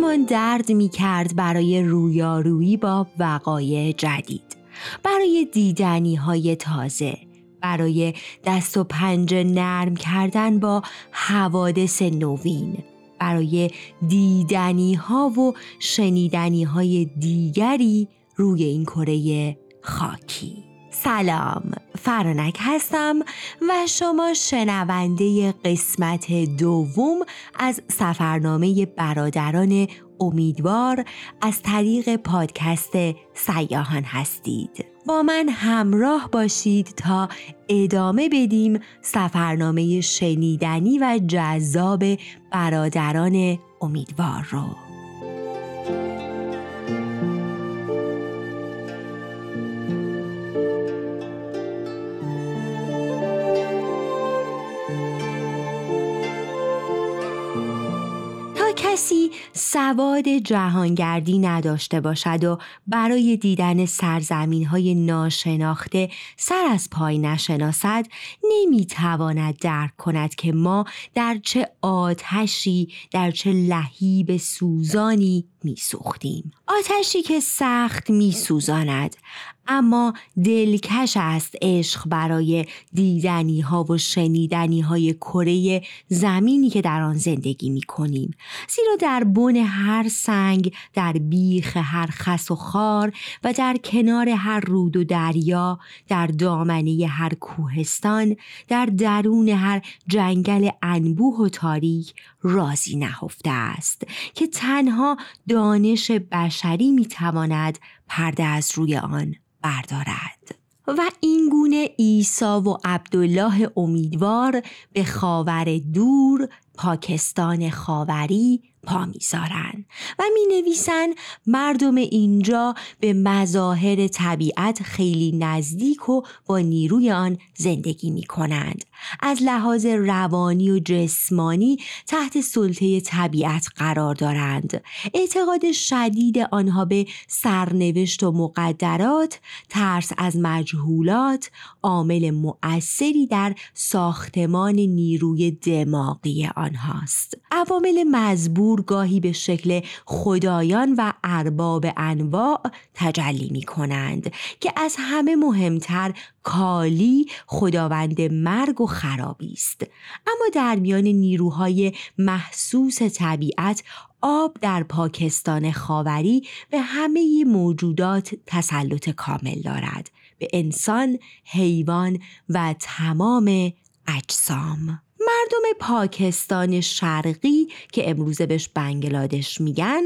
دلمان درد می کرد برای رویارویی با وقایع جدید. برای دیدنی های تازه برای دست و پنجه نرم کردن با حوادث نوین برای دیدنی ها و شنیدنی های دیگری روی این کره خاکی. سلام فرانک هستم و شما شنونده قسمت دوم از سفرنامه برادران امیدوار از طریق پادکست سیاهان هستید. با من همراه باشید تا ادامه بدیم سفرنامه شنیدنی و جذاب برادران امیدوار رو. کسی سواد جهانگردی نداشته باشد و برای دیدن سرزمین های ناشناخته سر از پای نشناسد نمی‌تواند درک کند که ما در چه آتشی در چه لحیب سوزانی میسوختیم. آتشی که سخت میسوزاند. اما دلکش است عشق برای دیدنی ها و شنیدنی های کره زمینی که در آن زندگی می کنیم زیرا در بن هر سنگ در بیخ هر خس و خار و در کنار هر رود و دریا در دامنه هر کوهستان در درون هر جنگل انبوه و تاریک رازی نهفته است که تنها دانش بشری می تواند پرده از روی آن بردارد. و این گونه عیسی و عبدالله امیدوار به خاور دور پاکستان خاوری پا می‌ذارن و می نویسن مردم اینجا به مظاهر طبیعت خیلی نزدیک و با نیروی آن زندگی می کنند. از لحاظ روانی و جسمانی تحت سلطه طبیعت قرار دارند. اعتقاد شدید آنها به سرنوشت و مقدرات، ترس از مجهولات، عامل مؤثری در ساختمان نیروی دماغی آنهاست. عوامل مزبور گاهی به شکل خدایان و ارباب انواع تجلی می کنند که از همه مهمتر کالی خداوند مرگ و خرابی است. اما در میان نیروهای محسوس طبیعت آب در پاکستان خاوری به همه موجودات تسلط کامل دارد. به انسان، حیوان و تمام اجسام. پاکستان شرقی که امروزه بهش بنگلادش میگن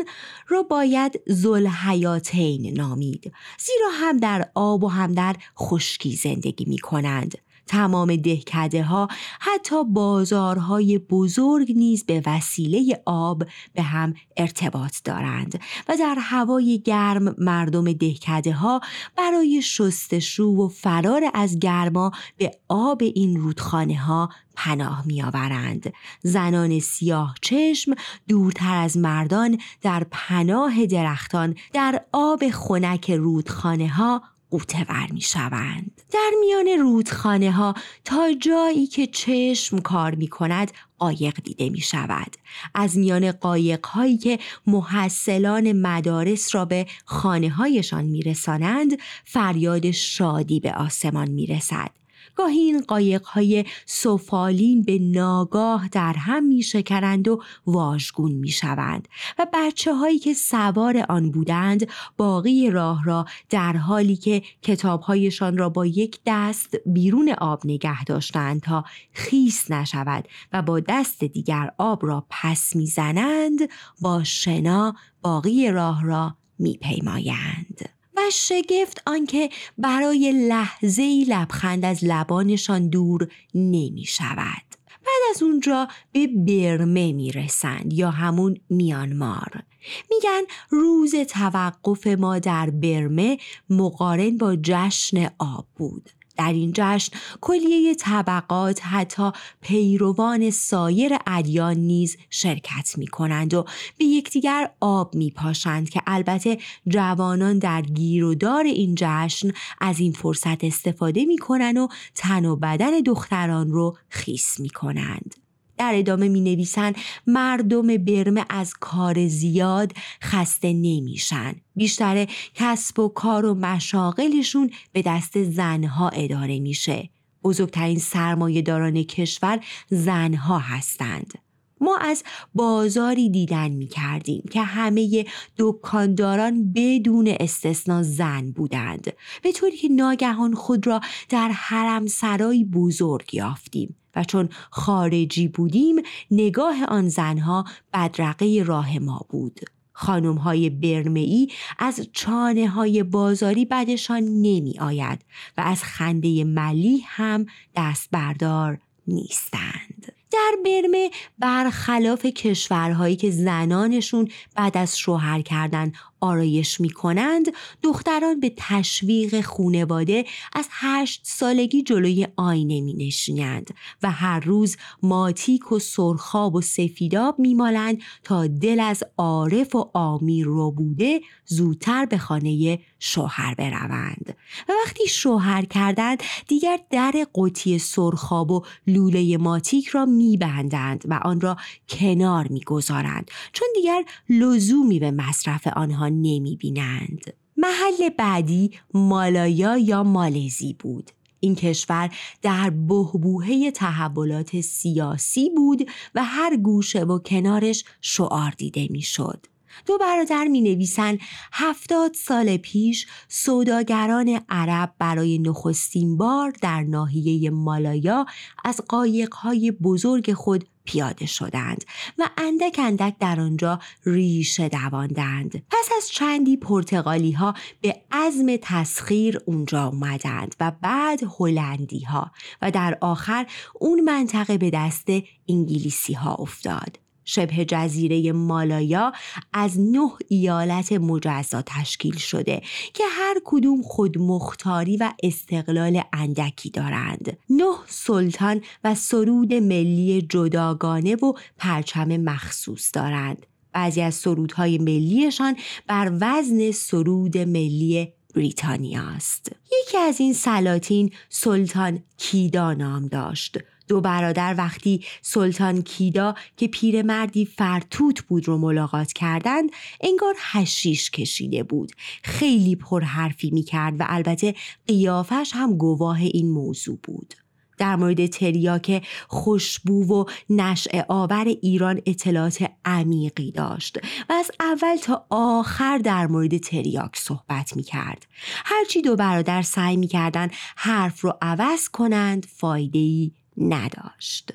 را باید زلحیاتین نامید زیرا هم در آب و هم در خشکی زندگی می کنند تمام دهکده ها حتی بازارهای بزرگ نیز به وسیله آب به هم ارتباط دارند و در هوای گرم مردم دهکده ها برای شستشو و فرار از گرما به آب این رودخانه ها پناه میآورند. زنان سیاه چشم دورتر از مردان در پناه درختان در آب خنک رودخانه ها قوتور می شوند. در میان رودخانه ها تا جایی که چشم کار می کند قایق دیده می شود. از میان قایق هایی که محصلان مدارس را به خانه هایشان می رسانند فریاد شادی به آسمان می رسد. گاهی این قایقهای سفالین به ناگاه در هم می شکرند و واژگون می شوند و بچه هایی که سوار آن بودند باقی راه را در حالی که کتابهایشان را با یک دست بیرون آب نگه داشتند تا خیس نشود و با دست دیگر آب را پس می‌زنند با شنا باقی راه را میپیمایند. و شگفت آنکه برای لحظه لبخند از لبانشان دور نمی شود. بعد از اونجا به برمه می رسند یا همون میانمار. میگن روز توقف ما در برمه مقارن با جشن آب بود. در این جشن کلیه طبقات حتی پیروان سایر ادیان نیز شرکت می کنند و به یکدیگر آب می پاشند که البته جوانان در گیر و دار این جشن از این فرصت استفاده می کنند و تن و بدن دختران رو خیس می کنند. در ادامه می نویسن مردم برمه از کار زیاد خسته نمیشن. بیشتر کسب و کار و مشاغلشون به دست زنها اداره میشه. بزرگترین سرمایه داران کشور زنها هستند. ما از بازاری دیدن می کردیم که همه دکانداران بدون استثنا زن بودند به طوری که ناگهان خود را در حرم سرای بزرگ یافتیم و چون خارجی بودیم نگاه آن زنها بدرقه راه ما بود خانم های برمئی از چانه های بازاری بدشان نمی آید و از خنده ملی هم دست بردار نیستند. در برمه برخلاف کشورهایی که زنانشون بعد از شوهر کردن آرایش می کنند دختران به تشویق خونواده از هشت سالگی جلوی آینه می نشینند و هر روز ماتیک و سرخاب و سفیداب می مالند تا دل از عارف و آمیر رو بوده زودتر به خانه شوهر بروند. و وقتی شوهر کردند دیگر در قوطی سرخاب و لوله ماتیک را میبندند و آن را کنار می‌گذارند چون دیگر لزومی به مصرف آنها نمی بینند. محل بعدی مالایا یا مالزی بود. این کشور در بهبوهه تحولات سیاسی بود و هر گوشه و کنارش شعار دیده می‌شد. دو برادر می نویسن هفتاد سال پیش سوداگران عرب برای نخستین بار در ناحیه مالایا از قایقهای بزرگ خود پیاده شدند و اندک اندک در آنجا ریشه دواندند. پس از چندی پرتغالی ها به عزم تسخیر اونجا اومدند و بعد هلندی ها و در آخر اون منطقه به دست انگلیسی ها افتاد. شبه جزیره مالایا از نه ایالت مجزا تشکیل شده که هر کدوم خودمختاری و استقلال اندکی دارند. نه سلطان و سرود ملی جداگانه و پرچم مخصوص دارند. بعضی از سرودهای ملیشان بر وزن سرود ملی بریتانیا است. یکی از این سلاطین سلطان کیدا نام داشت. دو برادر وقتی سلطان کیدا که پیرمردی فرتوت بود رو ملاقات کردند انگار هشیش کشیده بود خیلی پرحرفی می‌کرد و البته قیافش هم گواه این موضوع بود در مورد تریاک خوشبو و نشع آور ایران اطلاعات عمیقی داشت و از اول تا آخر در مورد تریاک صحبت می کرد. هرچی دو برادر سعی می کردن حرف رو عوض کنند فایده نداشت.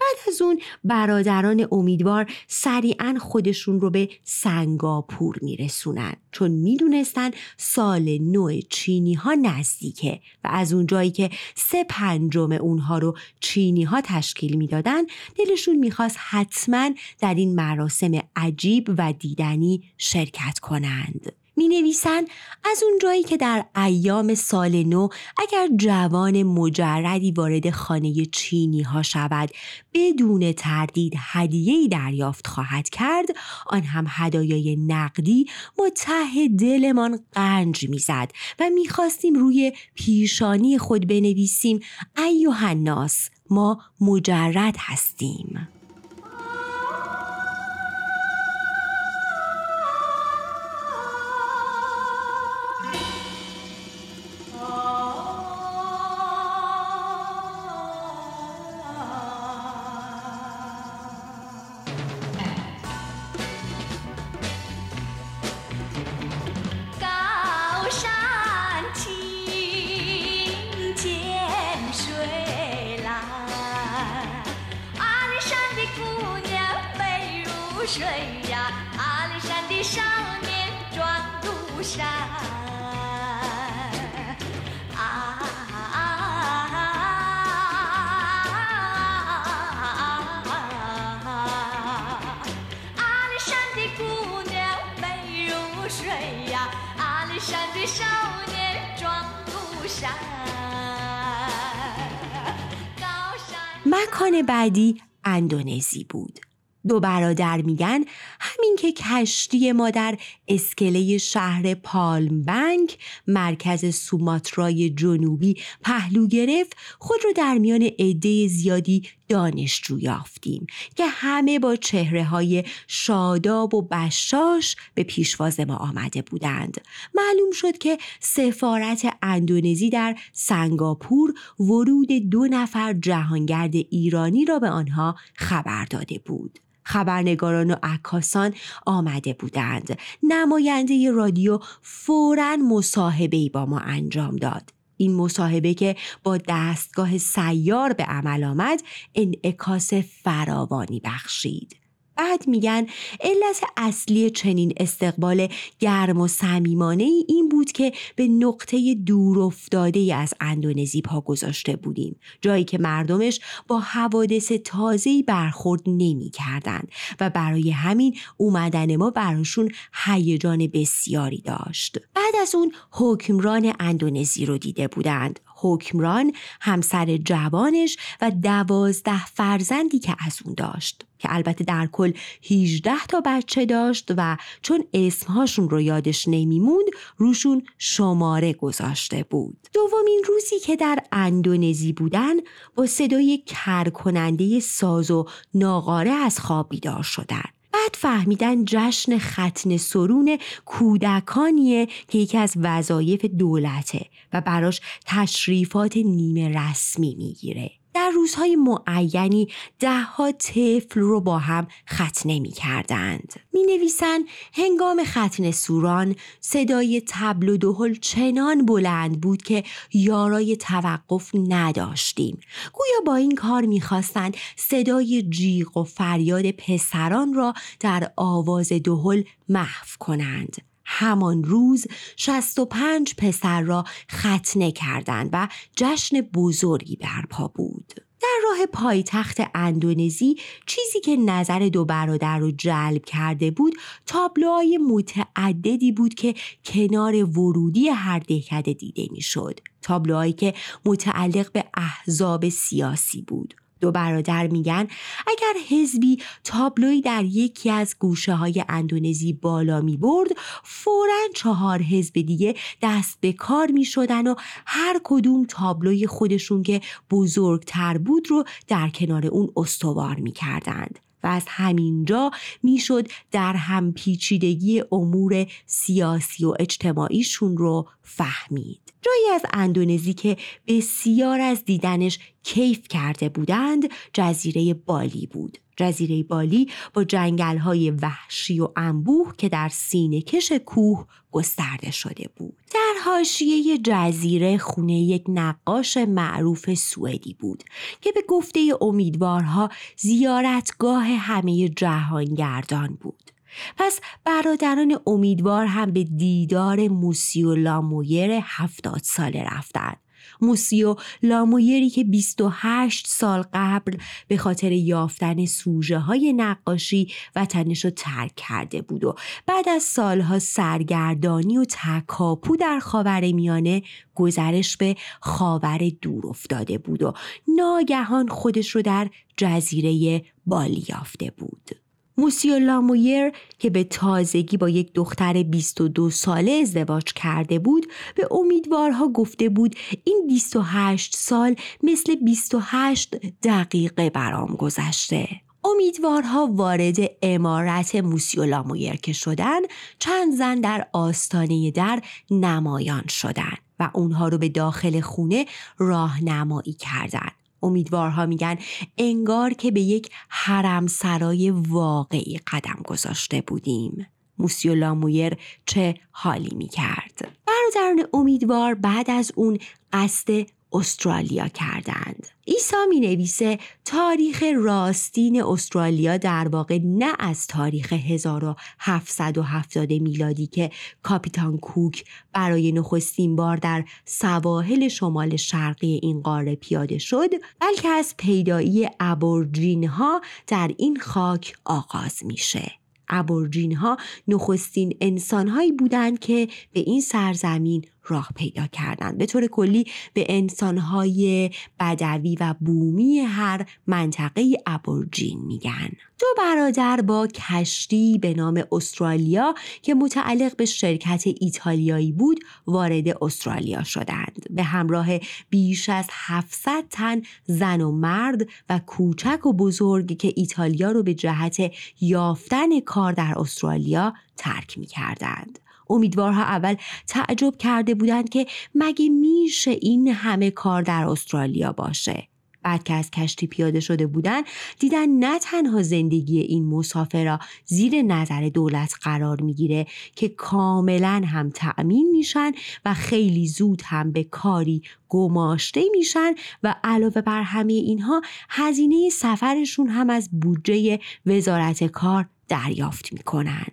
بعد از اون برادران امیدوار سریعا خودشون رو به سنگاپور میرسونن چون می‌دونستن سال نو چینی ها نزدیکه و از اون جایی که سه پنجم اونها رو چینی ها تشکیل می‌دادن دلشون می‌خواست حتما در این مراسم عجیب و دیدنی شرکت کنند. می نویسن از اون جایی که در ایام سال نو اگر جوان مجردی وارد خانه چینی ها شود بدون تردید هدیه‌ای دریافت خواهد کرد آن هم هدایای نقدی ما ته دلمان قنج می‌زد و می‌خواستیم روی پیشانی خود بنویسیم ایوه الناس ما مجرد هستیم. دو برادر میگن همین که کشتی ما در اسکله شهر پالم بنک مرکز سوماترای جنوبی پهلو گرفت خود رو در میان عده زیادی دانشجو یافتیم که همه با چهره های شاداب و بشاش به پیشواز ما آمده بودند. معلوم شد که سفارت اندونزی در سنگاپور ورود دو نفر جهانگرد ایرانی را به آنها خبر داده بود. خبرنگاران و عکاسان آمده بودند. نماینده رادیو فورا مصاحبه با ما انجام داد. این مصاحبه که با دستگاه سیار به عمل آمد انعکاس فراوانی بخشید. بعد میگن. علت اصلی چنین استقبال گرم و صمیمانه ای این بود که به نقطه دور افتاده از اندونزی پا گذاشته بودیم. جایی که مردمش با حوادث تازه‌ای برخورد نمی کردن و برای همین اومدن ما براشون هیجان بسیاری داشت. بعد از اون حکمران اندونزی رو دیده بودند. حکمران همسر جوانش و دوازده فرزندی که از اون داشت. که البته در کل 18 تا بچه داشت و چون اسمهاشون رو یادش نمیموند روشون شماره گذاشته بود دومین روزی که در اندونزی بودن با صدای کرکننده ساز و ناقاره از خواب بیدار شدن بعد فهمیدن جشن ختن سرون کودکانیه که یکی از وظایف دولته و براش تشریفات نیمه رسمی می‌گیره. در روزهای معینی دهها طفل رو با هم ختنه می کردند. می نویسن هنگام ختن سوران صدای تبل و دهل چنان بلند بود که یارای توقف نداشتیم. گویا با این کار می‌خواستند صدای جیغ و فریاد پسران را در آواز دهل محو کنند. همان روز 65 پسر را ختنه کردند و جشن بزرگی برپا بود. در راه پایتخت اندونزی چیزی که نظر دو برادر رو جلب کرده بود تابلوهای متعددی بود که کنار ورودی هر دهکده دیده می‌شد. تابلوهایی که متعلق به احزاب سیاسی بود. دو برادر میگن اگر حزبی تابلوی در یکی از گوشه های اندونزی بالا می برد فورا چهار حزب دیگه دست به کار می شدن و هر کدوم تابلوی خودشون که بزرگتر بود رو در کنار اون استوار می کردند. و از همینجا می‌شد در هم پیچیدگی امور سیاسی و اجتماعیشون رو فهمید. جایی از اندونزی که بسیار از دیدنش کیف کرده بودند جزیره بالی بود. جزیره بالی با جنگل های وحشی و انبوه که در سینه کش کوه گسترده شده بود. در حاشیه جزیره خونه یک نقاش معروف سوئدی بود که به گفته امیدوارها زیارتگاه همه جهانگردان بود. پس برادران امیدوار هم به دیدار موسیو لامویر هفتاد ساله رفتند موسیو لامویری که 28 سال قبل به خاطر یافتن سوژه های نقاشی وطنش رو ترک کرده بود و بعد از سالها سرگردانی و تکاپو در خاور میانه گذرش به خاور دور افتاده بود و ناگهان خودش رو در جزیره بالی یافته بود. موسیو لامویر که به تازگی با یک دختر 22 ساله ازدواج کرده بود به امیدوارها گفته بود این 28 سال مثل 28 دقیقه برام گذشته. امیدوارها وارد امارت موسیو لامویر که شدن چند زن در آستانه در نمایان شدن و اونها رو به داخل خونه راهنمایی کردند. امیدوارها میگن انگار که به یک حرم سرای واقعی قدم گذاشته بودیم. موسیو لامویر چه حالی می‌کرد؟ برادران امیدوار بعد از اون قصد استرالیا کردند. ایسا می نویسه تاریخ راستین استرالیا در واقع نه از تاریخ 1770 میلادی که کاپیتان کوک برای نخستین بار در سواحل شمال شرقی این قاره پیاده شد بلکه از پیدایی ابورجین ها در این خاک آغاز میشه. ابورجین ها نخستین انسان هایی بودند که به این سرزمین راه پیدا کردند به طور کلی به انسانهای بدوی و بومی هر منطقه ابورجین میگن. دو برادر با کشتی به نام استرالیا که متعلق به شرکت ایتالیایی بود وارد استرالیا شدند. به همراه بیش از 700 تن زن و مرد و کوچک و بزرگ که ایتالیا رو به جهت یافتن کار در استرالیا ترک می کردند. امیدوارها اول تعجب کرده بودند که مگه میشه این همه کار در استرالیا باشه. بعد که از کشتی پیاده شده بودن دیدن نه تنها زندگی این مسافرا زیر نظر دولت قرار می‌گیره که کاملا هم تأمین میشن و خیلی زود هم به کاری گماشته میشن و علاوه بر همه اینها هزینه سفرشون هم از بودجه وزارت کار دریافت می‌کنن.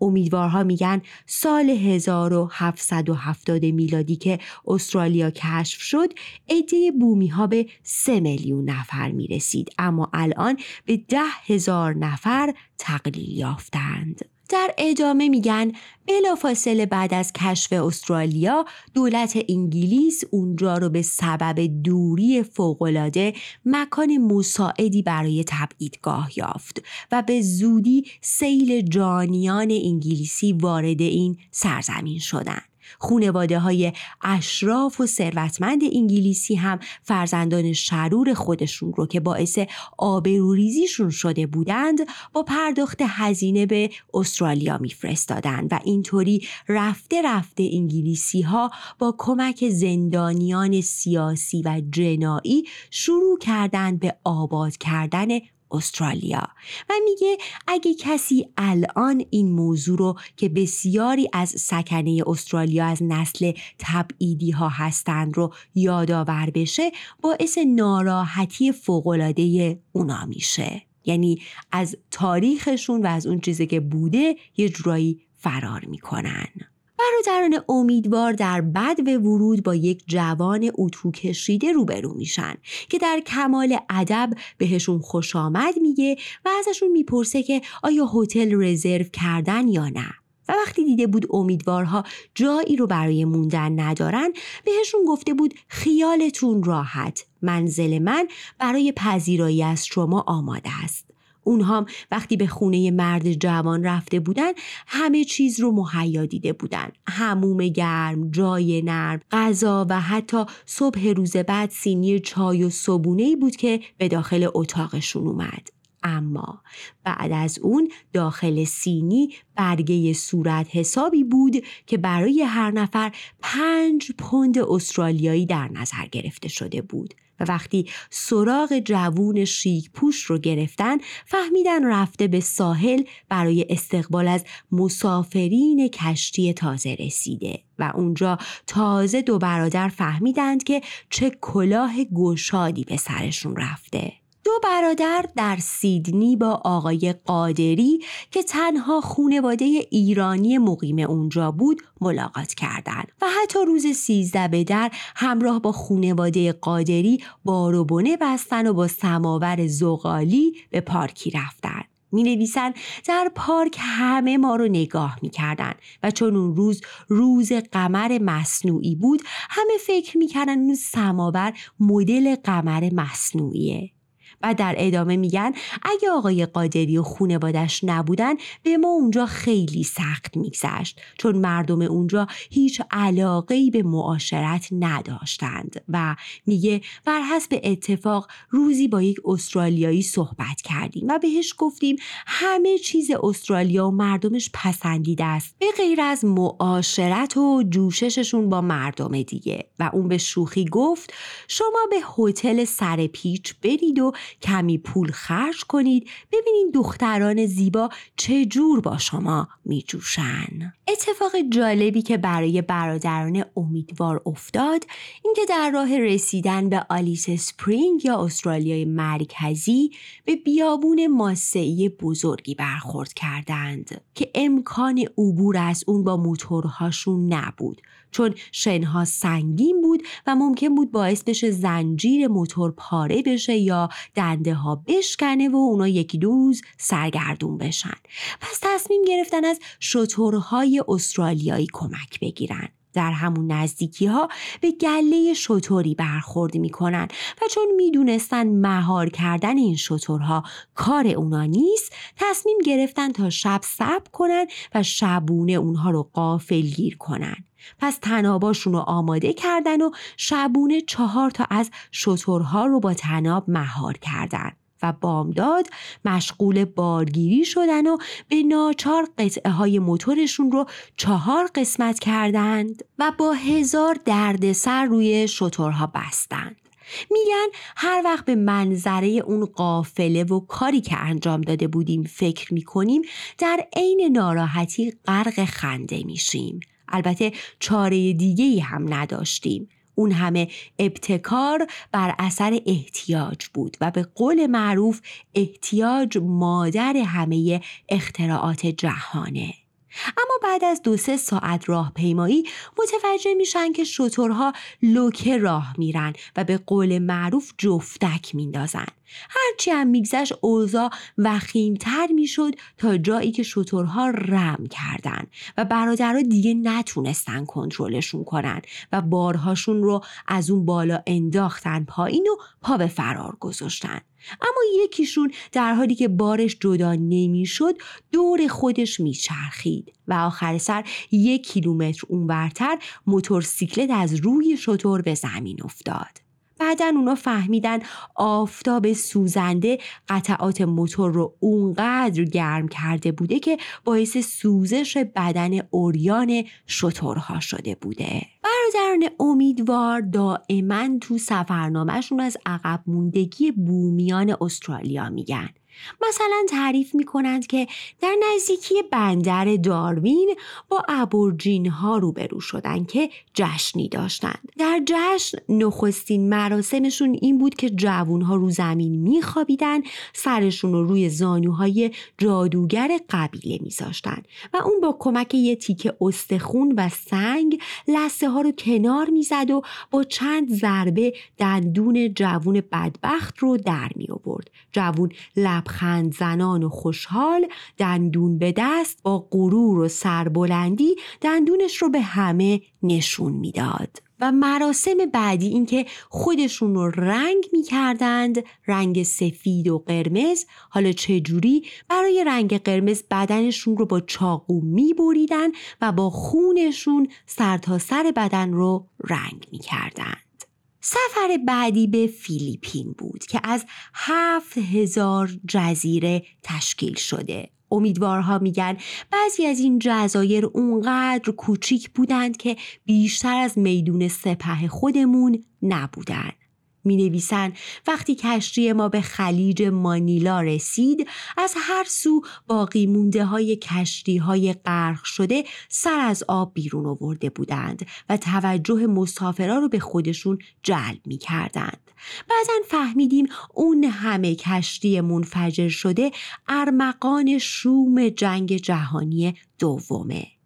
امیدوارها میگن سال 1770 میلادی که استرالیا کشف شد عده بومی ها به 3 میلیون نفر می رسید اما الان به ده هزار نفر تقلیل یافتند. در ادامه میگن بلافاصله بعد از کشف استرالیا دولت انگلیس اونجا رو به سبب دوری فوقالعاده مکان مساعدی برای تبعیدگاه یافت و به زودی سیل جانیان انگلیسی وارد این سرزمین شدند. خونواده های اشراف و ثروتمند انگلیسی هم فرزندان شرور خودشون رو که باعث آبروریزیشون شده بودند با پرداخت هزینه به استرالیا میفرستادند و اینطوری رفته رفته انگلیسی ها با کمک زندانیان سیاسی و جنایی شروع کردند به آباد کردن استرالیا و میگه اگه کسی الان این موضوع رو که بسیاری از سکنه استرالیا از نسل تبعیدی ها هستند رو یادآور بشه باعث ناراحتی فوقالعاده اونا میشه. یعنی از تاریخشون و از اون چیزی که بوده یه جورایی فرار می‌کنن. برادران امیدوار در بد و ورود با یک جوان اتو کشیده روبرو میشن که در کمال ادب بهشون خوش آمد میگه و ازشون می‌پرسه که آیا هتل رزرو کردن یا نه. و وقتی دیده بود امیدوارها جایی رو برای موندن ندارن بهشون گفته بود خیالتون راحت منزل من برای پذیرایی از شما آماده است. اونها وقتی به خونه مرد جوان رفته بودن همه چیز رو مهیا دیده بودن. هموم گرم جای نرم غذا و حتی صبح روز بعد سینی چای و صبونه بود که به داخل اتاقشون اومد. اما بعد از اون داخل سینی برگه صورت حسابی بود که برای هر نفر پنج پوند استرالیایی در نظر گرفته شده بود. و وقتی سراغ جوون شیک پوش رو گرفتن فهمیدن رفته به ساحل برای استقبال از مسافرین کشتی تازه رسیده و اونجا تازه دو برادر فهمیدند که چه کلاه گشادی به سرشون رفته. دو برادر در سیدنی با آقای قادری که تنها خونواده ایرانی مقیم اونجا بود ملاقات کردند و حتی روز سیزده به در همراه با خونواده قادری باروبونه بستن و با سماور زغالی به پارکی رفتن می نویسن در پارک همه ما رو نگاه می کردن و چون اون روز روز قمر مصنوعی بود همه فکر می کردن اون سماور مدل قمر مصنوعیه. و در ادامه میگن اگه آقای قادری و خونوادش نبودن به ما اونجا خیلی سخت میگذشت. چون مردم اونجا هیچ علاقه به معاشرت نداشتند. و میگه بر حسب اتفاق روزی با یک استرالیایی صحبت کردیم و بهش گفتیم همه چیز استرالیا و مردمش پسندیده است. به غیر از معاشرت و جوشششون با مردم دیگه. و اون به شوخی گفت شما به هتل سر پیچ برید و کمی پول خرج کنید ببینید دختران زیبا چه جور با شما می جوشن. اتفاق جالبی که برای برادران امیدوار افتاد اینکه در راه رسیدن به آلیس سپرینگ یا استرالیای مرکزی به بیابون ماسعی بزرگی برخورد کردند که امکان عبور از اون با موتورهاشون نبود چون شنها سنگین بود و ممکن بود باعث بشه زنجیر موتور پاره بشه یا دنده ها بشکنه و اونا یکی دو روز سرگردون بشن. پس تصمیم گرفتن از شترهای استرالیایی کمک بگیرن. در همون نزدیکی ها به گله شطوری برخورد می‌کنن و چون می‌دونستن مهار کردن این شطورها کار اونا نیست تصمیم گرفتن تا شب صبر کنن و شبونه اونها رو قافل گیر کنن. پس تناباشون رو آماده کردن و شبونه چهار تا از شطورها رو با تناب مهار کردن و بامداد مشغول بارگیری شدن و به ناچار قطعه های موتورشون رو چهار قسمت کردند و با هزار دردسر روی شطورها بستند. میگن هر وقت به منظره اون قافله و کاری که انجام داده بودیم فکر می‌کنیم در عین ناراحتی غرق خنده میشیم البته چاره دیگه هم نداشتیم. اون همه ابتکار بر اثر احتیاج بود و به قول معروف احتیاج مادر همه اختراعات جهانه. اما بعد از دو سه ساعت راهپیمایی متوجه میشن که شطورها لوکه راه میرن و به قول معروف جفتک میندازن. هرچی هم میگذشت اوضاع وخیمتر می‌شد تا جایی که شطورها رم کردن و برادرها دیگه نتونستن کنترلشون کنن و بارهاشون رو از اون بالا انداختن پایین و پا به فرار گذاشتن. اما یکیشون در حالی که بارش جدا نمی‌شد دور خودش میچرخید و آخر سر یک کیلومتر اونورتر موتورسیکلت از روی شطور به زمین افتاد. بعدا اونا فهمیدن آفتاب سوزنده قطعات موتور رو اونقدر گرم کرده بوده که باعث سوزش بدن اوریان شترها شده بوده. برادران امیدوار دائما تو سفرنامهشون از عقب موندگی بومیان استرالیا میگن. مثلا تعریف می کنند که در نزدیکی بندر داروین با ابورجین ها روبرو شدند که جشنی داشتند. در جشن نخستین مراسمشون این بود که جوون ها رو زمین می خوابیدن سرشون رو روی زانوهای جادوگر قبیله می زاشتن و اون با کمک یه تیکه استخون و سنگ لسه ها رو کنار می‌زد و با چند ضربه دندون جوون بدبخت رو در می آورد. جوون لب لبخند زنان و خوشحال دندون به دست با غرور و سربلندی دندونش رو به همه نشون می‌داد. و مراسم بعدی اینکه خودشون رو رنگ می‌کردند رنگ سفید و قرمز حالا چجوری برای رنگ قرمز بدنشون رو با چاقو میبریدن و با خونشون سرتاسر سر بدن رو رنگ می‌کردند سفر بعدی به فیلیپین بود که از هفت هزار جزیره تشکیل شده امیدوارها میگن بعضی از این جزایر اونقدر کوچیک بودند که بیشتر از میدون سپه خودمون نبودند. می نویسن وقتی کشتی ما به خلیج مانیلا رسید از هر سو باقی مونده های کشتی های غرق شده سر از آب بیرون آورده بودند و توجه مسافران رو به خودشون جلب می کردند. بعدا فهمیدیم اون همه کشتی منفجر شده ارمقان شوم جنگ جهانی دومه.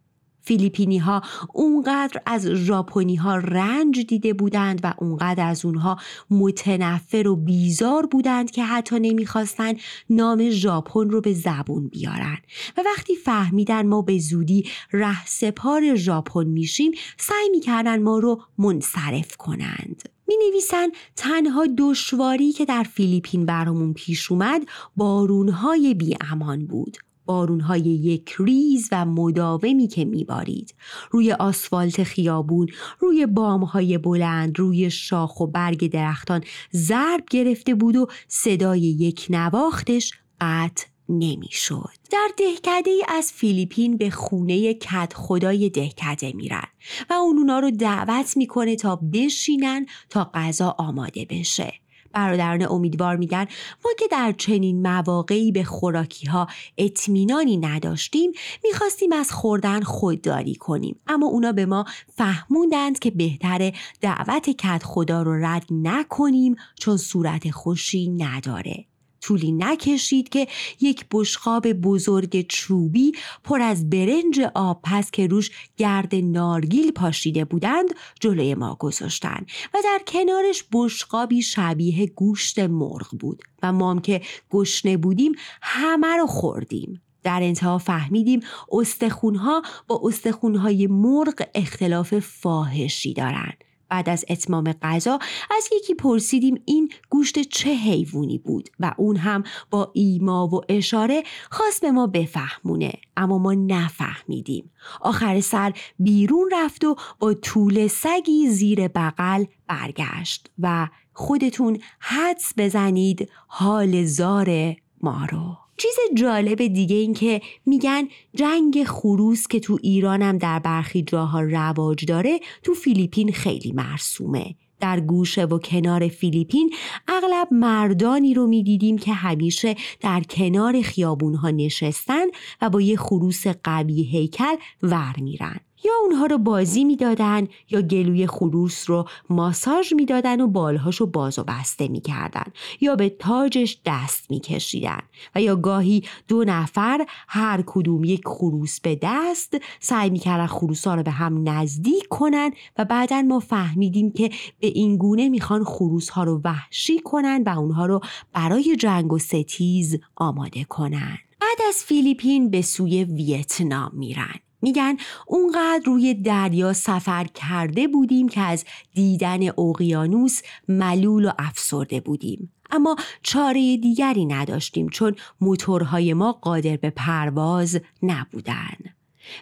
فیلیپینی ها اونقدر از ژاپنی ها رنج دیده بودند و اونقدر از اونها متنفر و بیزار بودند که حتی نمی‌خواستند نام ژاپن رو به زبون بیارن. و وقتی فهمیدن ما به زودی ره سپار ژاپن میشیم سعی می‌کردن ما رو منصرف کنند. می نویسن تنها دشواری که در فیلیپین برامون پیش اومد بارونهای بی امان بود. بارونهای یک ریز و مداومی که میبارید روی آسفالت خیابون روی بامهای بلند روی شاخ و برگ درختان ضرب گرفته بود و صدای یک نواختش قطع نمی‌شد. در دهکده ای از فیلیپین به خونه کد خدای دهکده میرن و اون اونا رو دعوت می‌کنه تا بشینن تا غذا آماده بشه. برادران امیدوار میگن ما که در چنین مواقعی به خوراکی ها اطمینانی نداشتیم می‌خواستیم از خوردن خودداری کنیم. اما اونا به ما فهموندند که بهتره دعوت کت خدا رو رد نکنیم چون صورت خوشی نداره. طولی نکشید که یک بشقاب بزرگ چوبی پر از برنج آب پس که روش گرد نارگیل پاشیده بودند جلوی ما گذاشتند و در کنارش بشقابی شبیه گوشت مرغ بود و مام که گشنه بودیم همه رو خوردیم در انتها فهمیدیم استخونها با استخونهای مرغ اختلاف فاحشی دارند. بعد از اتمام غذا از یکی پرسیدیم این گوشت چه حیوانی بود و اون هم با ایما و اشاره خواست به ما بفهمونه اما ما نفهمیدیم. آخر سر بیرون رفت و با طول سگی زیر بغل برگشت و خودتون حدس بزنید حال زار ما رو. چیز جالب دیگه این که میگن جنگ خروس که تو ایرانم در برخی جاها رواج داره تو فیلیپین خیلی مرسومه. در گوشه و کنار فیلیپین اغلب مردانی رو می‌دیدیم که همیشه در کنار خیابونها نشستن و با یه خروس قوی هیکل ور میرن. یا اونها رو بازی می‌دادن یا گلوی خروس رو ماساژ می‌دادن و بالهاش رو باز و بسته می‌کردن یا به تاجش دست میکشیدن و یا گاهی دو نفر هر کدوم یک خروس به دست سعی می‌کردن خروس ها رو به هم نزدیک کنن و بعدا ما فهمیدیم که به این گونه می‌خوان خروس ها رو وحشی کنن و اونها رو برای جنگ و ستیز آماده کنن. بعد از فیلیپین به سوی ویتنام میرن. میگن اونقدر روی دریا سفر کرده بودیم که از دیدن اقیانوس ملول و افسرده بودیم اما چاره دیگری نداشتیم چون موتورهای ما قادر به پرواز نبودن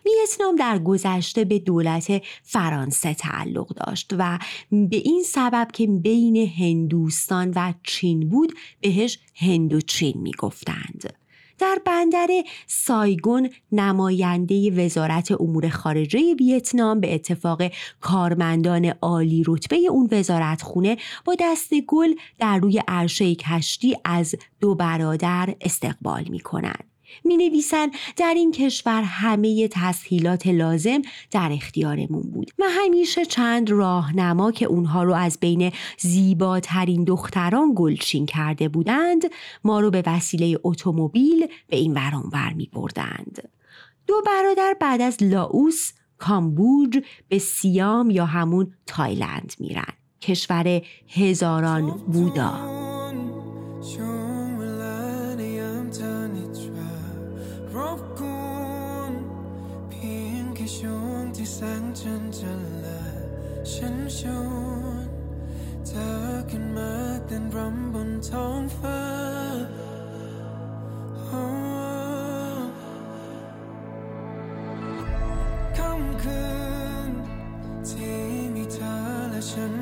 ویتنام در گذشته به دولت فرانسه تعلق داشت و به این سبب که بین هندوستان و چین بود بهش هندوچین می‌گفتند. در بندر سایگون نماینده وزارت امور خارجه ویتنام به اتفاق کارمندان عالی رتبه اون وزارت خونه با دست گل در روی عرشه کشتی از دو برادر استقبال می کنند. می نویسن در این کشور همه تسهیلات لازم در اختیارمون بود. و همیشه چند راهنما که اونها رو از بین زیباترین دختران گلچین کرده بودند ما رو به وسیله اتومبیل به این ورانور می بردند. دو برادر بعد از لاوس کامبوج به سیام یا همون تایلند میرن. کشور هزاران بودا. เธอขึ้นมาเต้นรำบนท้องฟ้าคำคืนที่มีเธอและฉัน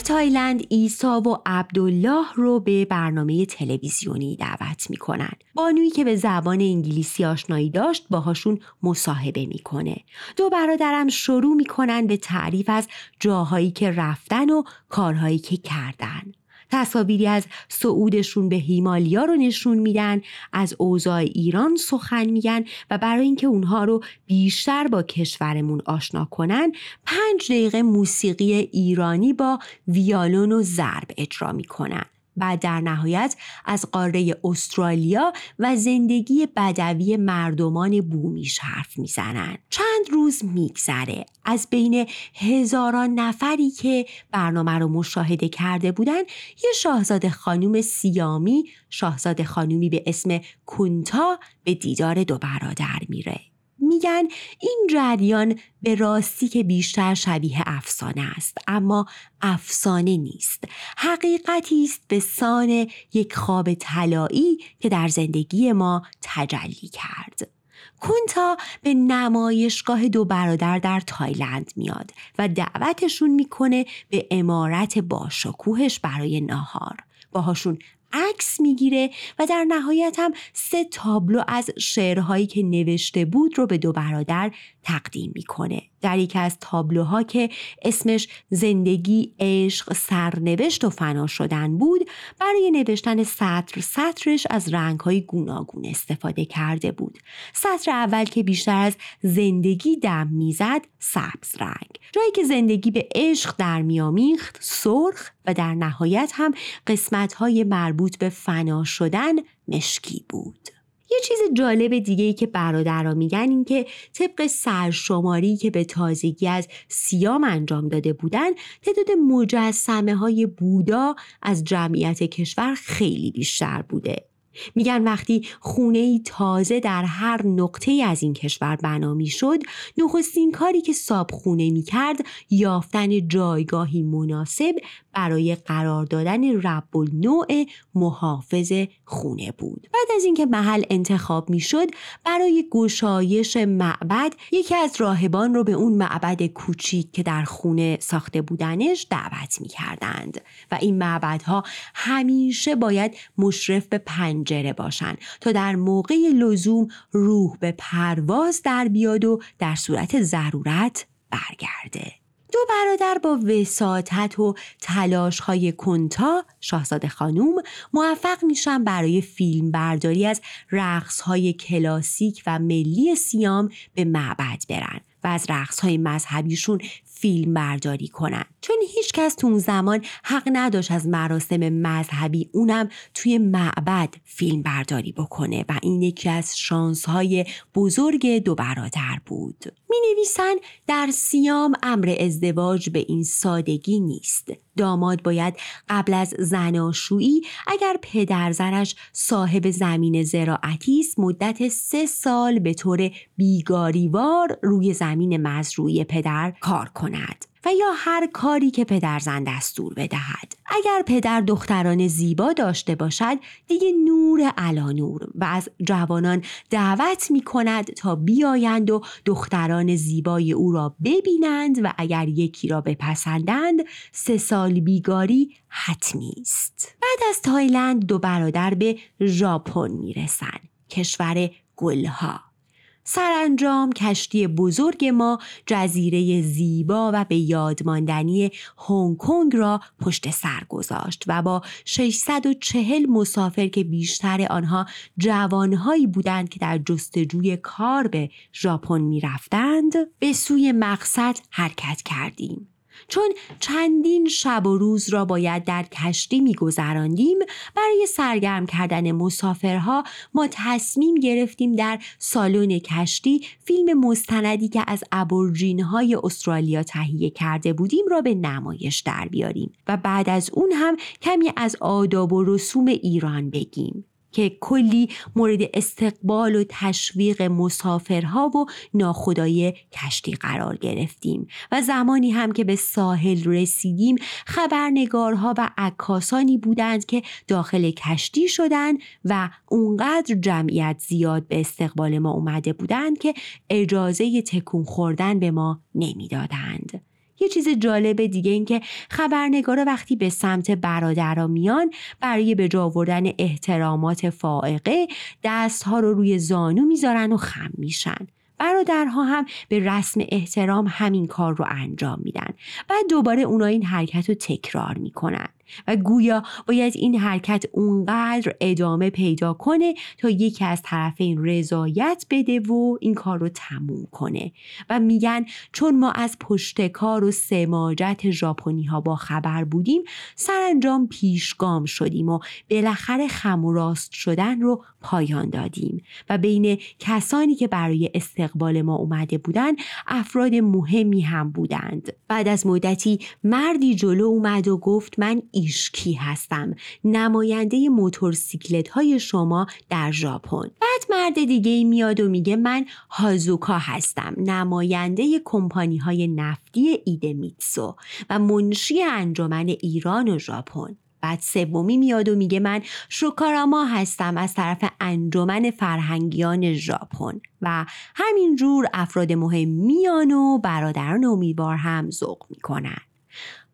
تایلند ایسا و عبدالله رو به برنامه تلویزیونی دعوت می‌کنن. بانویی که به زبان انگلیسی آشنایی داشت باهاشون مصاحبه می‌کنه. دو برادرم شروع می‌کنن به تعریف از جاهایی که رفتن و کارهایی که کردن. تصاویری از صعودشون به هیمالیا رو نشون میدن از اوضاع ایران سخن میگن و برای اینکه اونها رو بیشتر با کشورمون آشنا کنن پنج دقیقه موسیقی ایرانی با ویالون و ضرب اجرا می‌کنن. بعد در نهایت از قاره استرالیا و زندگی بدوی مردمان بومیش حرف می‌زنن. چند روز میگذره. از بین هزاران نفری که برنامه رو مشاهده کرده بودن یه شاهزاده خانوم سیامی شاهزاده خانومی به اسم کونتا به دیدار دو برادر میره. میگن این جریان به راستی که بیشتر شبیه افسانه است اما افسانه نیست. حقیقتی است به سان یک خواب طلایی که در زندگی ما تجلی کرد. کونتا به نمایشگاه دو برادر در تایلند میاد و دعوتشون می‌کنه به امارت باشکوهش برای ناهار باهاشون عکس می‌گیره و در نهایت هم سه تابلو از شعرهایی که نوشته بود رو به دو برادر تقدیم می‌کنه. در یکی از تابلوها که اسمش زندگی عشق سرنوشت و فنا شدن بود برای نوشتن سطر سطرش از رنگهای گوناگون استفاده کرده بود. سطر اول که بیشتر از زندگی دم می‌زد سبز رنگ. جایی که زندگی به عشق در میامیخت سرخ و در نهایت هم قسمتهای مربوط به فنا شدن مشکی بود. یه چیز جالب دیگه ای که برادرها میگن این که طبق سرشماری که به تازگی از سیام انجام داده بودن تعداد مجسمه های بودا از جمعیت کشور خیلی بیشتر بوده. میگن وقتی خونه ای تازه در هر نقطه از این کشور بنا می‌شد نخستین کاری که ساب خونه می کرد یافتن جایگاهی مناسب برای قرار دادن رب نوع محافظ خونه بود. بعد از اینکه محل انتخاب می‌شد برای گشایش معبد یکی از راهبان رو به اون معبد کوچیک که در خونه ساخته بودنش دعوت می‌کردند. و این معبدها همیشه باید مشرف به پنجره باشند تا در موقع لزوم روح به پرواز در بیاد و در صورت ضرورت برگرده. دو برادر با وساطت و تلاش های کنتا شاهزاده خانوم موفق میشن برای فیلم برداری از رقص های کلاسیک و ملی سیام به معبد برن و از رقص های مذهبیشون فیلم برداری کنن. چون هیچ کس تو اون زمان حق نداشت از مراسم مذهبی اونم توی معبد فیلم برداری بکنه و این یکی از شانس های بزرگ دو برادر بود. می نویسن در سیام امر ازدواج به این سادگی نیست. داماد باید قبل از زناشویی اگر پدر زنش صاحب زمین زراعتی است مدت سه سال به طور بیگاریوار روی زمین مزروعی پدر کار کند. و یا هر کاری که پدرزن دستور بدهد. اگر پدر دختران زیبا داشته باشد دیگه نور علا نور. و از جوانان دعوت می کند تا بیایند و دختران زیبای او را ببینند و اگر یکی را بپسندند سه سال بیگاری حتمی است. بعد از تایلند دو برادر به ژاپن می‌رسند کشور گلها. سرانجام کشتی بزرگ ما جزیره زیبا و به یادماندنی هنگ کنگ را پشت سر گذاشت و با 640 مسافر که بیشتر آنها جوانهایی بودند که در جستجوی کار به ژاپن می‌رفتند به سوی مقصد حرکت کردیم. چون چندین شب و روز را باید در کشتی میگذراندیم برای سرگرم کردن مسافرها ما تصمیم گرفتیم در سالن کشتی فیلم مستندی که از ابورژین های استرالیا تهیه کرده بودیم را به نمایش در بیاریم و بعد از اون هم کمی از آداب و رسوم ایران بگیم. که کلی مورد استقبال و تشویق مسافرها و ناخدای کشتی قرار گرفتیم و زمانی هم که به ساحل رسیدیم خبرنگارها و عکاسانی بودند که داخل کشتی شدند و اونقدر جمعیت زیاد به استقبال ما اومده بودند که اجازه تکون خوردن به ما نمی‌دادند. یه چیز جالب دیگه این که خبرنگارا وقتی به سمت برادرها میان برای به جا آوردن احترامات فائقه دستها رو روی زانو می‌ذارن و خم میشن. برادرها هم به رسم احترام همین کار رو انجام میدن. بعد دوباره اونا این حرکت رو تکرار می‌کنن. و گویا باید این حرکت اونقدر ادامه پیدا کنه تا یکی از طرفین رضایت بده و این کار رو تموم کنه. و میگن چون ما از پشتکار و سماجت ژاپنی ها با خبر بودیم سرانجام پیشگام شدیم و بالاخره خم و راست شدن رو پایان دادیم. و بین کسانی که برای استقبال ما اومده بودن افراد مهمی هم بودند. بعد از مدتی مردی جلو اومد و گفت من ایشکی هستم؟ نماینده موتورسیکلت های شما در ژاپن. بعد مرد دیگه میاد و میگه من هازوکا هستم نماینده کمپانی های نفتی ایدمیتسو و منشی انجمن ایران و ژاپن. بعد سومی میاد و میگه من شوکاراما هستم از طرف انجمن فرهنگیان ژاپن و همینجور افراد مهم میان و برادران امیدوار هم ذوق می‌کنن.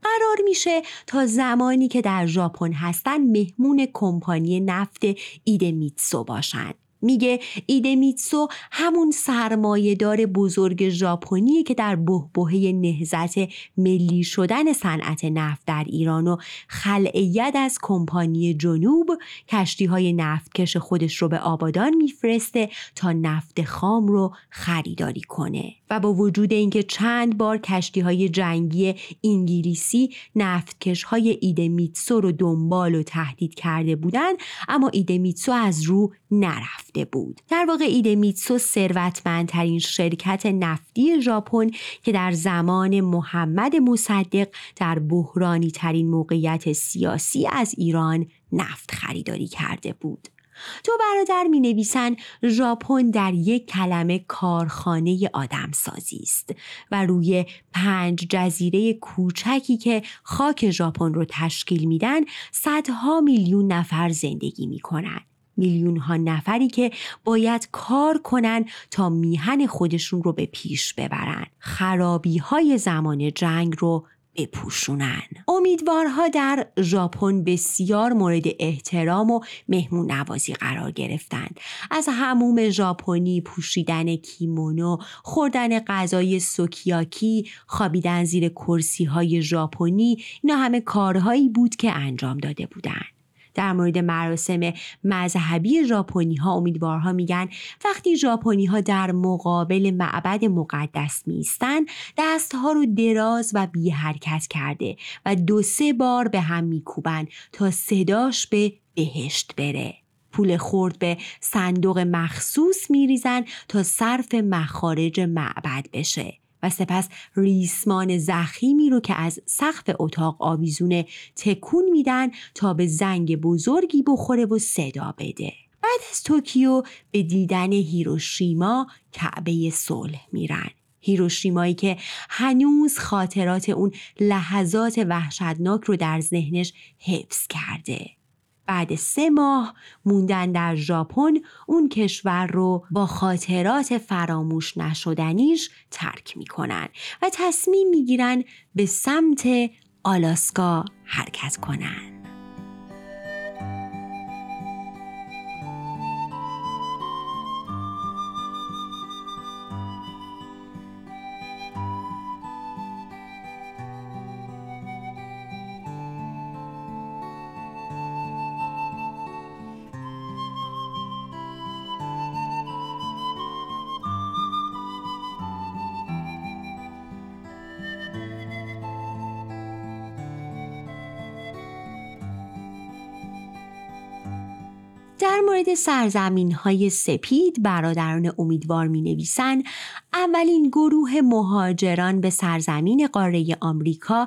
قرار میشه تا زمانی که در ژاپن هستن مهمون کمپانی نفت ایدمیتسو باشن. میگه ایدمیتسو همون سرمایهدار بزرگ ژاپنی که در بهبهه نهزت ملی شدن صنعت نفت در ایران و خلعیت از کمپانی جنوب کشتی های نفتکش خودش رو به آبادان میفرسته تا نفت خام رو خریداری کنه. و با وجود اینکه چند بار کشتی های جنگی انگلیسی نفتکش های ایدمیتسو رو دنبال و تهدید کرده بودن اما ایدمیتسو از رو نرفته بود در واقع ایدمیتسو ثروتمندترین شرکت نفتی ژاپن که در زمان محمد مصدق در بحرانی ترین موقعیت سیاسی از ایران نفت خریداری کرده بود تو برادر می نویسن ژاپن در یک کلمه کارخانه آدم سازی است و روی پنج جزیره کوچکی که خاک ژاپن رو تشکیل میدن صدها میلیون نفر زندگی می کنن. میلیون ها نفری که باید کار کنن تا میهن خودشون رو به پیش ببرن. خرابی های زمان جنگ رو بپوشونن. امیدوارها در ژاپن بسیار مورد احترام و مهمون نوازی قرار گرفتند از هموم ژاپنی پوشیدن کیمونو خوردن غذای سوکیاکی خوابیدن زیر کرسی های ژاپنی اینا همه کارهایی بود که انجام داده بودند در مورد مراسم مذهبی ژاپنی ها امیدوارها میگن وقتی ژاپنی ها در مقابل معبد مقدس میستن دستها رو دراز و بی حرکت کرده و دو سه بار به هم میکوبن تا صداش به بهشت بره. پول خورد به صندوق مخصوص میریزن تا صرف مخارج معبد بشه. سپس ریسمان زخیمی رو که از سقف اتاق آویزونه تکون میدن تا به زنگ بزرگی بخوره و صدا بده. بعد از توکیو به دیدن هیروشیما کعبه صلح میرن. هیروشیمایی که هنوز خاطرات اون لحظات وحشتناک رو در ذهنش حفظ کرده. بعد سه ماه موندن در ژاپن اون کشور رو با خاطرات فراموش نشدنیش ترک می‌کنن و تصمیم می‌گیرن به سمت آلاسکا حرکت کنن. مورد سرزمین های سپید برادران امیدوار می نویسن اولین گروه مهاجران به سرزمین قاره آمریکا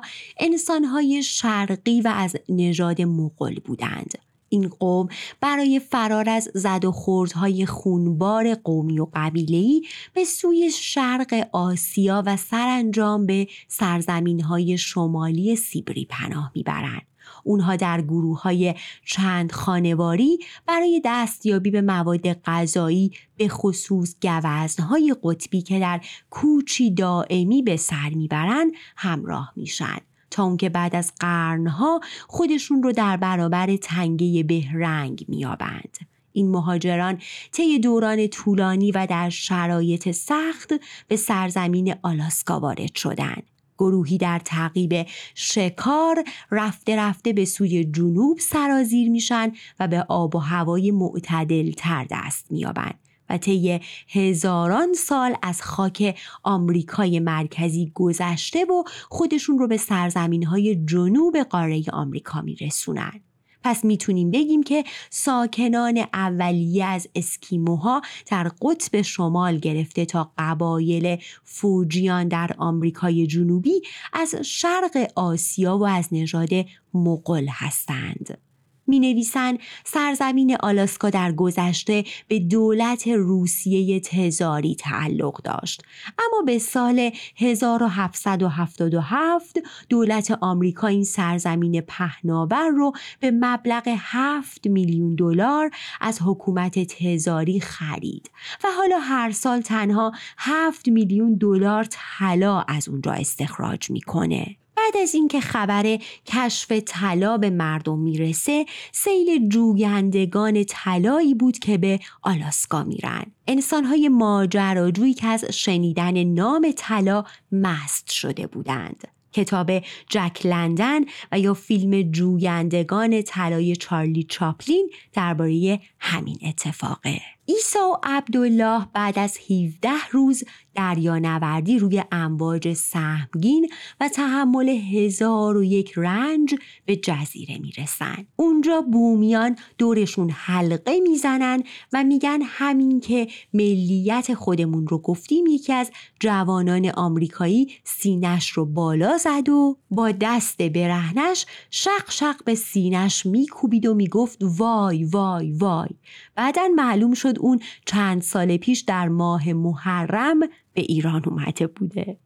های شرقی و از نژاد مغول بودند. این قوم برای فرار از زد و خوردهای خونبار قومی و قبیله‌ای به سوی شرق آسیا و سرانجام به سرزمین های شمالی سیبری پناه می‌برند. اونها در گروه های چند خانواری برای دستیابی به مواد غذایی به خصوص گوزنهای قطبی که در کوچی دائمی به سر می‌برند همراه میشن تا اون که بعد از قرنها خودشون رو در برابر تنگه بهرنگ میابند. این مهاجران طی دوران طولانی و در شرایط سخت به سرزمین آلاسکا وارد شدند گروهی در تعقیب شکار رفته رفته به سوی جنوب سرازیر میشن و به آب و هوای معتدل تر دست میابند و طی هزاران سال از خاک آمریکای مرکزی گذشته و خودشون رو به سرزمین های جنوب قاره آمریکا میرسونن. پس می‌تونیم بگیم که ساکنان اولیه از اسکیموها در قطب شمال گرفته تا قبایل فوجیان در آمریکای جنوبی از شرق آسیا و از نژاد مغول هستند. می نویسن سرزمین آلاسکا در گذشته به دولت روسیه تزاری تعلق داشت اما به سال 1777 دولت آمریکا این سرزمین پهناور رو به مبلغ 7 میلیون دلار از حکومت تزاری خرید و حالا هر سال تنها 7 میلیون دلار طلا از اونجا استخراج می‌کنه. بعد از اینکه خبر کشف طلا به مردم می‌رسه سیل جویندگان طلایی بود که به آلاسکا میرن. انسانهای ماجراجویی که از شنیدن نام طلا مست شده بودند. کتاب جک لندن و یا فیلم جویندگان طلای چارلی چاپلین درباره همین اتفاقه. ایسا و عبدالله بعد از 17 روز دریانوردی روی امواج سهمگین و تحمل هزار و یک رنج به جزیره می‌رسن. اونجا بومیان دورشون حلقه می‌زنن و میگن همین که ملیت خودمون رو گفتیم یکی از جوانان آمریکایی سینش رو بالا زد و با دست برهنش شق شق به سینش میکوبید و می‌گفت وای وای وای بعدا معلوم شد اون چند سال پیش در ماه محرم به ایران اومده بوده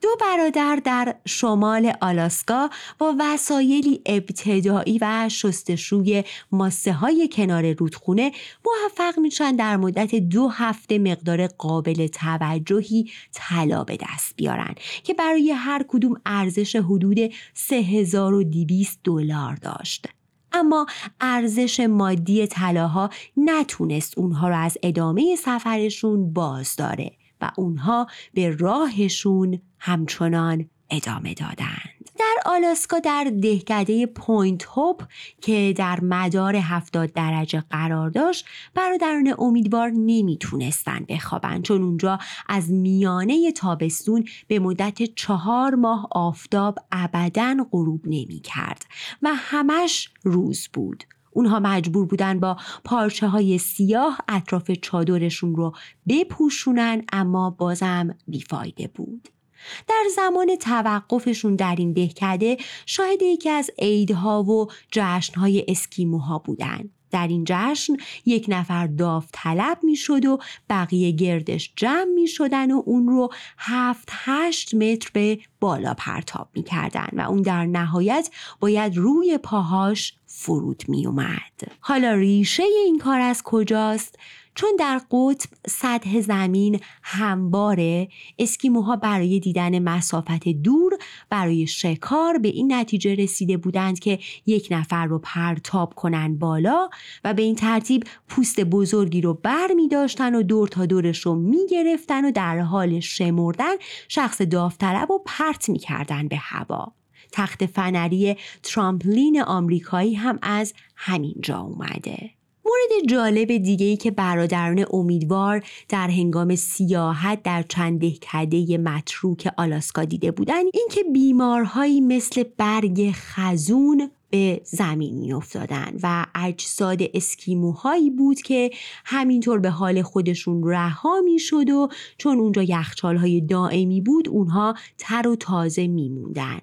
دو برادر در شمال آلاسکا با وسایلی ابتدایی و شستشوی ماسه های کنار رودخونه موفق میشن در مدت دو هفته مقدار قابل توجهی طلا به دست بیارن که برای هر کدوم ارزش حدود 3200 دلار داشت. اما ارزش مادی طلاها نتونست اونها رو از ادامه سفرشون باز داره و اونها به راهشون همچنان ادامه دادند. در آلاسکا در دهکده پوینت هوپ که در مدار 70 درجه قرار داشت برادران امیدوار نمی‌تونستن بخوابن چون اونجا از میانه تابستون به مدت چهار ماه آفتاب ابدا غروب نمی کرد و همش روز بود. اونها مجبور بودن با پارچه های سیاه اطراف چادرشون رو بپوشونن اما بازم بیفایده بود. در زمان توقفشون در این دهکده شاهد یکی از عیدها و جشنهای اسکیموها بودند. در این جشن یک نفر داوطلب می‌شد و بقیه گردش جمع می شدن و اون رو هفت هشت متر به بالا پرتاب می کردن و اون در نهایت باید روی پاهاش فرود می اومد. حالا ریشه این کار از کجاست؟ چون در قطب سطح زمین همواره اسکیموها برای دیدن مسافت دور برای شکار به این نتیجه رسیده بودند که یک نفر رو پرتاب کنن بالا و به این ترتیب پوست بزرگی رو بر می داشتن و دور تا دورش رو می گرفتن و در حال شمردن شخص داوطلب و پرت می کردن به هوا. تخت فنری ترامپلین آمریکایی هم از همین جا اومده. مورد جالب دیگه ای که برادران امیدوار در هنگام سیاحت در چند دهکده متروک آلاسکا دیده بودن اینکه بیمارهایی مثل برگ خزون به زمین می و اجساد اسکیموهایی بود که همینطور به حال خودشون رها می شد و چون اونجا یخچال دائمی بود اونها تر و تازه می موندن.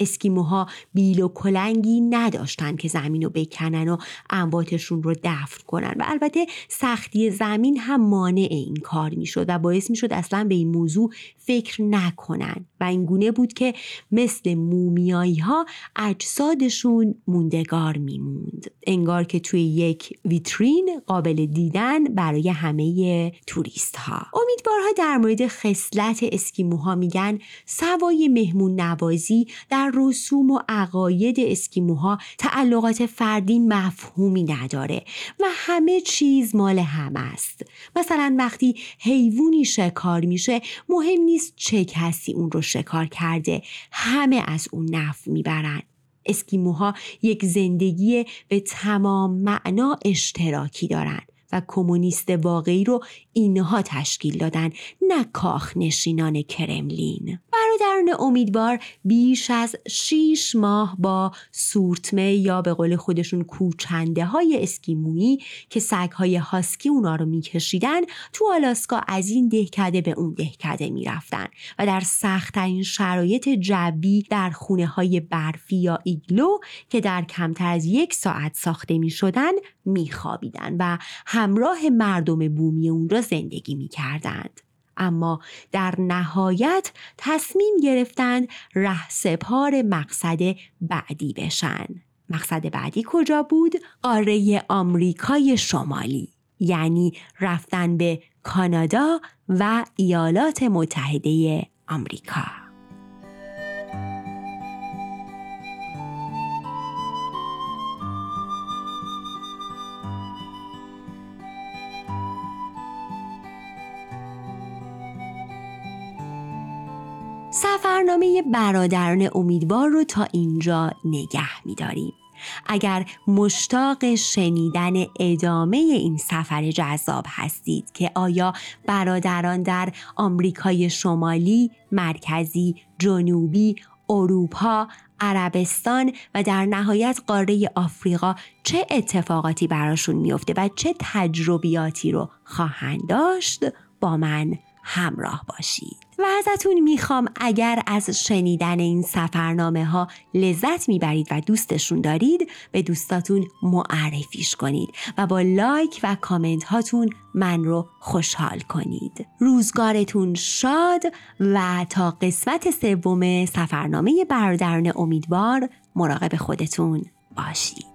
اسکیموها بیل و کلنگی نداشتن که زمین رو بکنن و امواتشون رو دفن کنن. و البته سختی زمین هم مانع این کار می‌شد و باعث می‌شد اصلا به این موضوع فکر نکنن. و این گونه بود که مثل مومیایی ها اجسادشون موندگار میموند. انگار که توی یک ویترین قابل دیدن برای همه توریست ها امیدوارها در مورد خصلت اسکیموها میگن سوای مهمون نوازی در رسوم و عقاید اسکیموها تعلقات فردی مفهومی نداره و همه چیز مال هم است. مثلا وقتی حیوانی شکار میشه مهم نیست چه کسی اون رو شکار کرده. همه از اون نف می‌برن. اسکیموها یک زندگی به تمام معنا اشتراکی دارند و کمونیست واقعی رو اینها تشکیل دادن نه کاخ نشینان کرملین. برادران امیدوار بیش از 6 ماه با سورتمه یا به قول خودشون کوچنده های اسکیمویی که سگ های هاسکی اونا رو میکشیدن تو آلاسکا از این دهکده به اون دهکده می‌رفتن و در سختترین شرایط جوی در خونه های برفی یا ایگلو که در کمتر از یک ساعت ساخته می شدن می خوابیدن و همراه مردم بومی اون را زندگی می کردند. اما در نهایت تصمیم گرفتند ره سپار مقصد بعدی بشن. مقصد بعدی کجا بود؟ قاره آمریکای شمالی یعنی رفتن به کانادا و ایالات متحده آمریکا. سفرنامه برادران امیدوار رو تا اینجا نگه میداریم. اگر مشتاق شنیدن ادامه این سفر جذاب هستید که آیا برادران در آمریکای شمالی، مرکزی، جنوبی، اروپا، عربستان و در نهایت قاره آفریقا چه اتفاقاتی براشون میفته و چه تجربیاتی رو خواهند داشت با من همراه باشید و ازتون می‌خوام اگر از شنیدن این سفرنامه ها لذت می‌برید و دوستشون دارید به دوستاتون معرفیش کنید و با لایک و کامنت هاتون من رو خوشحال کنید. روزگارتون شاد و تا قسمت سوم سفرنامه برادران امیدوار مراقب خودتون باشید.